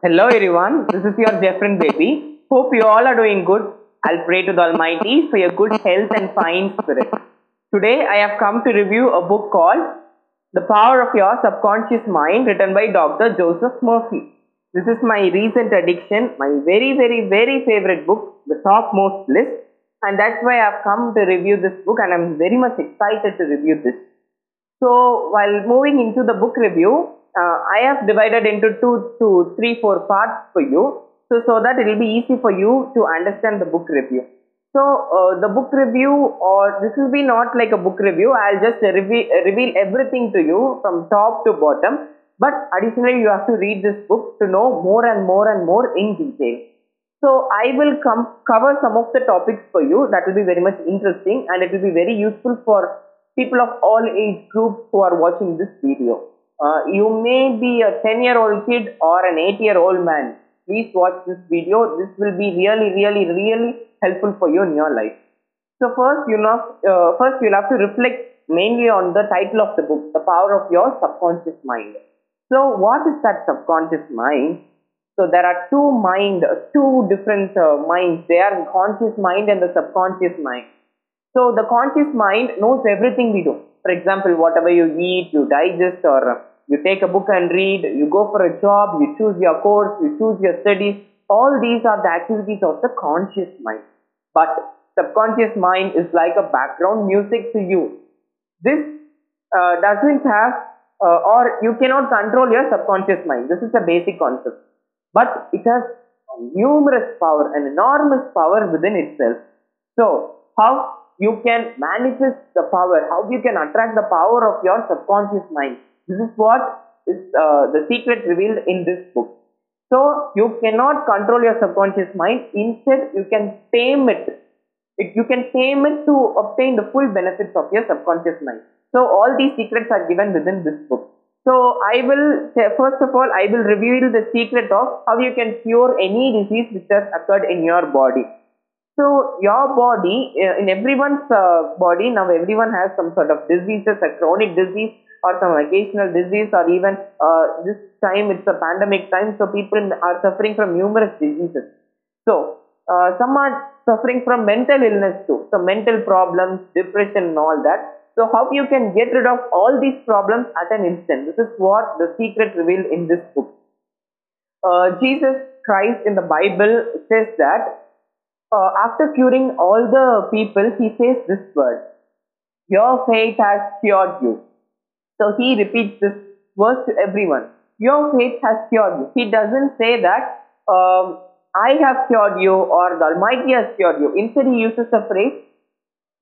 Hello everyone, this is your Jefrin baby. Hope you all are doing good. I'll pray to the Almighty for your good health and fine spirit. Today I have come to review a book called The Power of Your Subconscious Mind written by Dr. Joseph Murphy. This is my recent addiction, my very very very favorite book, the topmost list and that's why I've come to review this book and I'm very much excited to review this. So while moving into the book review, uh, I have divided into two to three, four parts for you. So, so that it will be easy for you to understand the book review. So uh, the book review or this will be not like a book review. I'll just reveal, reveal everything to you from top to bottom. But additionally, you have to read this book to know more and more and more in detail. So I will come cover some of the topics for you that will be very much interesting and it will be very useful for people of all age groups who are watching this video. Uh, you may be a 10 year old kid or an 8 year old man. Please watch this video. This will be really, really, really helpful for you in your life. So first, you know, uh, first you'll have to reflect mainly on the title of the book, The Power of Your Subconscious Mind. So what is that subconscious mind? So there are two mind, two different uh, minds. They are conscious mind and the subconscious mind. So the conscious mind knows everything we do. For example, whatever you eat, you digest or you take a book and read, you go for a job, you choose your course, you choose your studies. All these are the activities of the conscious mind. But subconscious mind is like a background music to you. This uh, doesn't have uh, or you cannot control your subconscious mind. This is a basic concept. But it has numerous power, an enormous power within itself. So, how you can manifest the power, how you can attract the power of your subconscious mind. This is what is uh, the secret revealed in this book. So you cannot control your subconscious mind. Instead, you can tame it. it. You can tame it to obtain the full benefits of your subconscious mind. So all these secrets are given within this book. So I will first of all, I will reveal the secret of how you can cure any disease which has occurred in your body. So your body, in everyone's uh, body, now everyone has some sort of diseases, a chronic disease or some occasional disease or even uh, this time it's a pandemic time so people are suffering from numerous diseases. So uh, some are suffering from mental illness too. So mental problems, depression and all that. So how you can get rid of all these problems at an instant. This is what the secret revealed in this book. Uh, Jesus Christ in the Bible says that uh, after curing all the people, he says this word, Your faith has cured you. So he repeats this verse to everyone. Your faith has cured you. He doesn't say that um, I have cured you or the Almighty has cured you. Instead, he uses the phrase,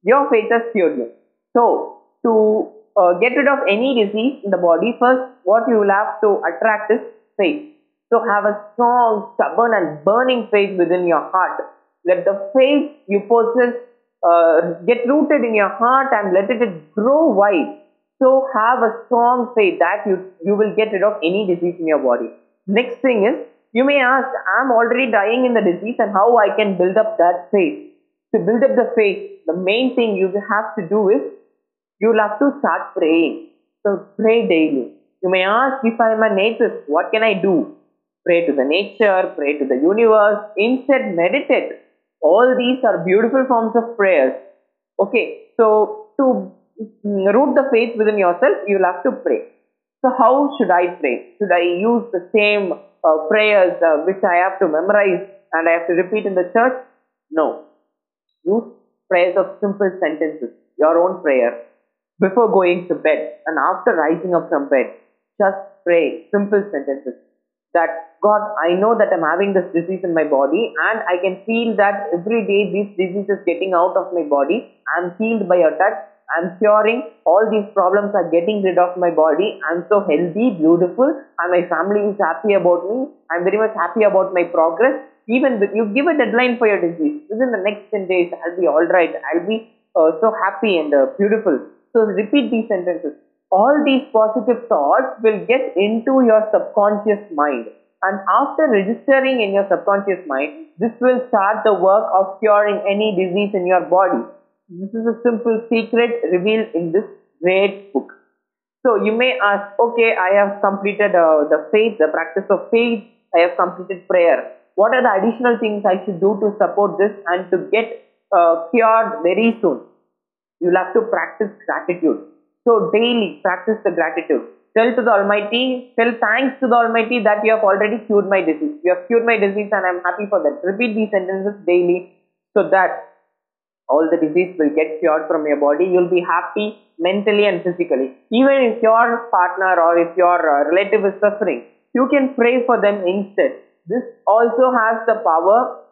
Your faith has cured you. So, to uh, get rid of any disease in the body, first what you will have to attract is faith. So, have a strong, stubborn, and burning faith within your heart let the faith you possess uh, get rooted in your heart and let it grow wide. So have a strong faith that you, you will get rid of any disease in your body. Next thing is, you may ask, I'm already dying in the disease and how I can build up that faith. To build up the faith, the main thing you have to do is, you'll have to start praying. So pray daily. You may ask, if I'm an atheist, what can I do? Pray to the nature, pray to the universe. Instead, meditate all these are beautiful forms of prayers. Okay, so to root the faith within yourself, you'll have to pray. So how should I pray? Should I use the same uh, prayers uh, which I have to memorize and I have to repeat in the church? No. Use prayers of simple sentences, your own prayer, before going to bed and after rising up from bed. Just pray simple sentences that God, I know that I'm having this disease in my body and I can feel that every day this disease is getting out of my body. I'm healed by your touch. I'm curing. All these problems are getting rid of my body. I'm so healthy, beautiful, and my family is happy about me. I'm very much happy about my progress. Even with you give a deadline for your disease. Within the next 10 days, I'll be all right. I'll be uh, so happy and uh, beautiful. So repeat these sentences all these positive thoughts will get into your subconscious mind. And after registering in your subconscious mind, this will start the work of curing any disease in your body. This is a simple secret revealed in this great book. So you may ask, okay, I have completed uh, the faith, the practice of faith. I have completed prayer. What are the additional things I should do to support this and to get uh, cured very soon? You'll have to practice gratitude. So daily practice the gratitude. Tell to the Almighty, tell thanks to the Almighty that you have already cured my disease. You have cured my disease and I'm happy for that. Repeat these sentences daily so that all the disease will get cured from your body. You'll be happy mentally and physically. Even if your partner or if your uh, relative is suffering, you can pray for them instead. This also has the power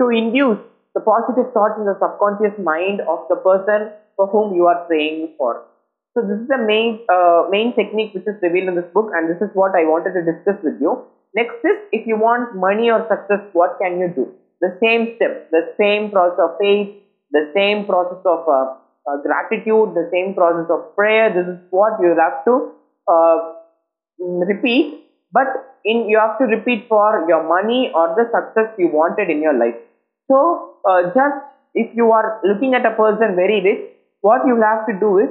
to induce the positive thoughts in the subconscious mind of the person for whom you are praying for. So this is the main uh, main technique which is revealed in this book, and this is what I wanted to discuss with you. Next is if you want money or success, what can you do? The same step, the same process of faith, the same process of uh, uh, gratitude, the same process of prayer. This is what you have to uh, repeat, but in you have to repeat for your money or the success you wanted in your life. So uh, just if you are looking at a person very rich, what you have to do is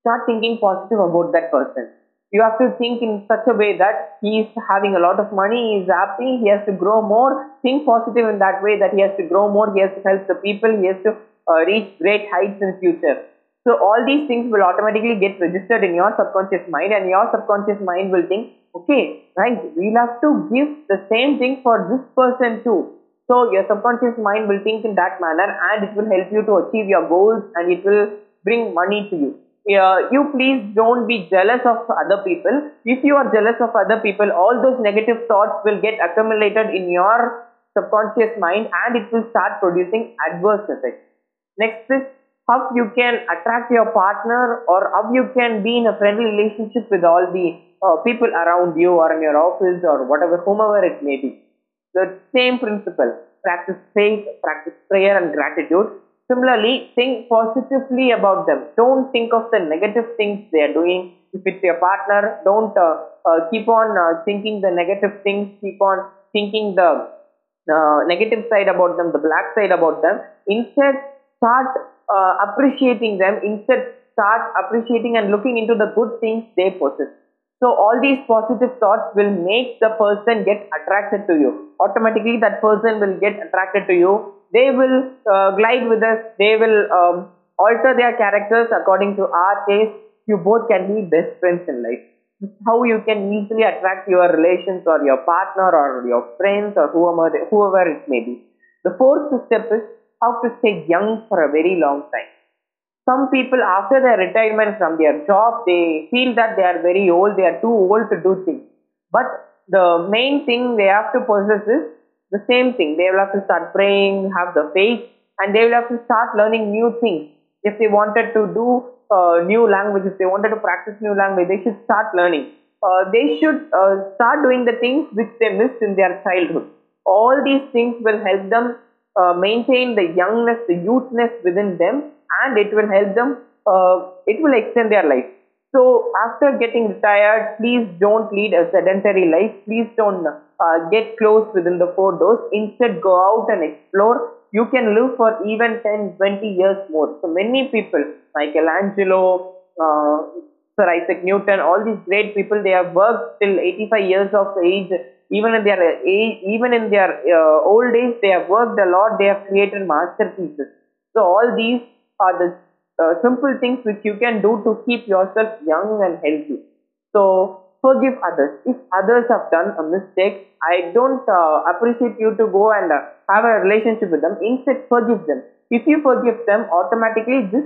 start thinking positive about that person. You have to think in such a way that he is having a lot of money, he is happy, he has to grow more. Think positive in that way that he has to grow more, he has to help the people, he has to uh, reach great heights in future. So all these things will automatically get registered in your subconscious mind and your subconscious mind will think, okay, right, we'll have to give the same thing for this person too. So your subconscious mind will think in that manner and it will help you to achieve your goals and it will bring money to you uh, you please don't be jealous of other people. If you are jealous of other people, all those negative thoughts will get accumulated in your subconscious mind and it will start producing adverse effects. Next is how you can attract your partner or how you can be in a friendly relationship with all the uh, people around you or in your office or whatever, whomever it may be. The same principle, practice faith, practice prayer and gratitude Similarly, think positively about them. Don't think of the negative things they are doing. If it's your partner, don't uh, uh, keep on uh, thinking the negative things. Keep on thinking the uh, negative side about them, the black side about them. Instead, start uh, appreciating them. Instead, start appreciating and looking into the good things they possess. So all these positive thoughts will make the person get attracted to you. Automatically that person will get attracted to you. They will uh, glide with us. They will um, alter their characters according to our taste. You both can be best friends in life. How you can easily attract your relations or your partner or your friends or whoever, whoever it may be. The fourth step is how to stay young for a very long time some people after their retirement from their job they feel that they are very old they are too old to do things but the main thing they have to possess is the same thing. They will have to start praying have the faith and they will have to start learning new things. If they wanted to do uh, new language if they wanted to practice new language they should start learning. Uh, they should uh, start doing the things which they missed in their childhood. All these things will help them uh, maintain the youngness the youthness within them and it will help them, uh, it will extend their life. So after getting retired, please don't lead a sedentary life. Please don't uh, get closed within the four doors. Instead, go out and explore. You can live for even 10, 20 years more. So many people, Michelangelo, uh, Sir Isaac Newton, all these great people, they have worked till 85 years of age. Even in their age, even in their uh, old age, they have worked a lot. They have created masterpieces. So all these are the uh, simple things which you can do to keep yourself young and healthy. So forgive others. If others have done a mistake, I don't uh, appreciate you to go and uh, have a relationship with them. Instead, forgive them. If you forgive them, automatically this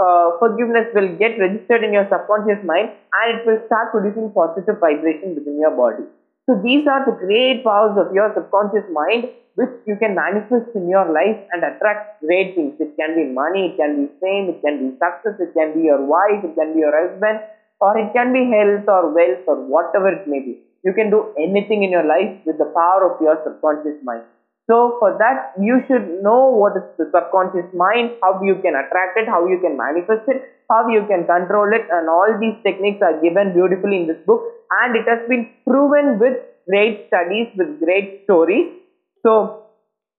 uh, forgiveness will get registered in your subconscious mind and it will start producing positive vibration within your body. So these are the great powers of your subconscious mind which you can manifest in your life and attract great things. It can be money, it can be fame, it can be success, it can be your wife, it can be your husband, or it can be health or wealth or whatever it may be. You can do anything in your life with the power of your subconscious mind. So for that, you should know what is the subconscious mind, how you can attract it, how you can manifest it, how you can control it, and all these techniques are given beautifully in this book and it has been proven with great studies with great stories so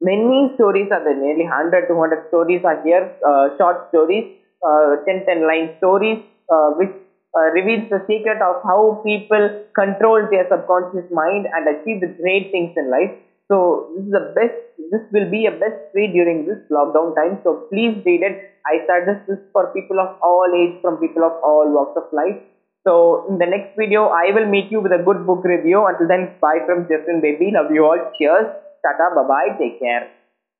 many stories are there nearly 100 200 stories are here uh, short stories uh, 10 10 line stories uh, which uh, reveals the secret of how people control their subconscious mind and achieve the great things in life. So this is the best. This will be a best read during this lockdown time. So please read it. I suggest this for people of all age, from people of all walks of life. So in the next video, I will meet you with a good book review. Until then, bye from Jefrin Baby. Love you all. Cheers. Tata. Bye bye. Take care.